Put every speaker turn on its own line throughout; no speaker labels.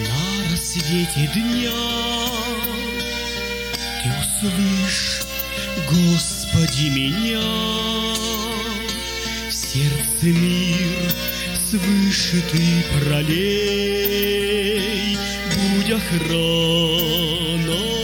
на рассвете дня. Ты услышь, Господи, меня. В сердце мир свыше ты пролей, будь охраной.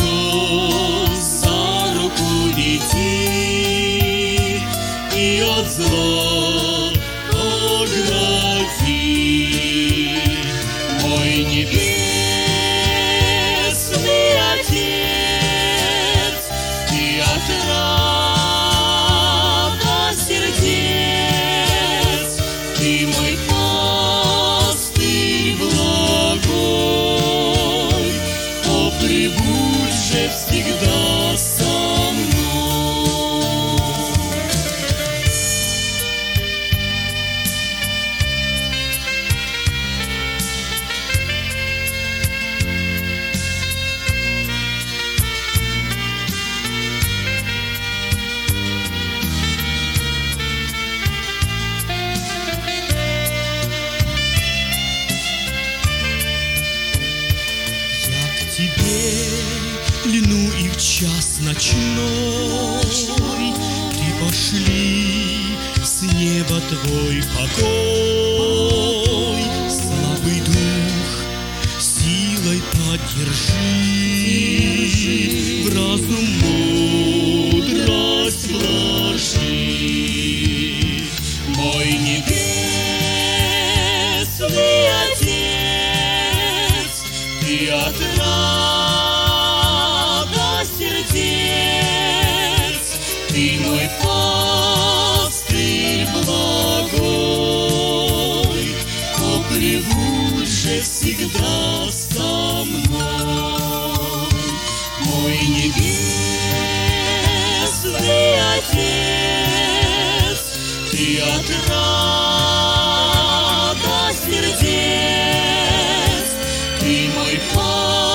Мой Христос за руку веди и от зла тебе льну и в час ночной. Ты пошли с неба твой покой. Слабый дух силой поддержи. В разум мудрость небесный Отец, ты отрада сердец, ты мой пастырь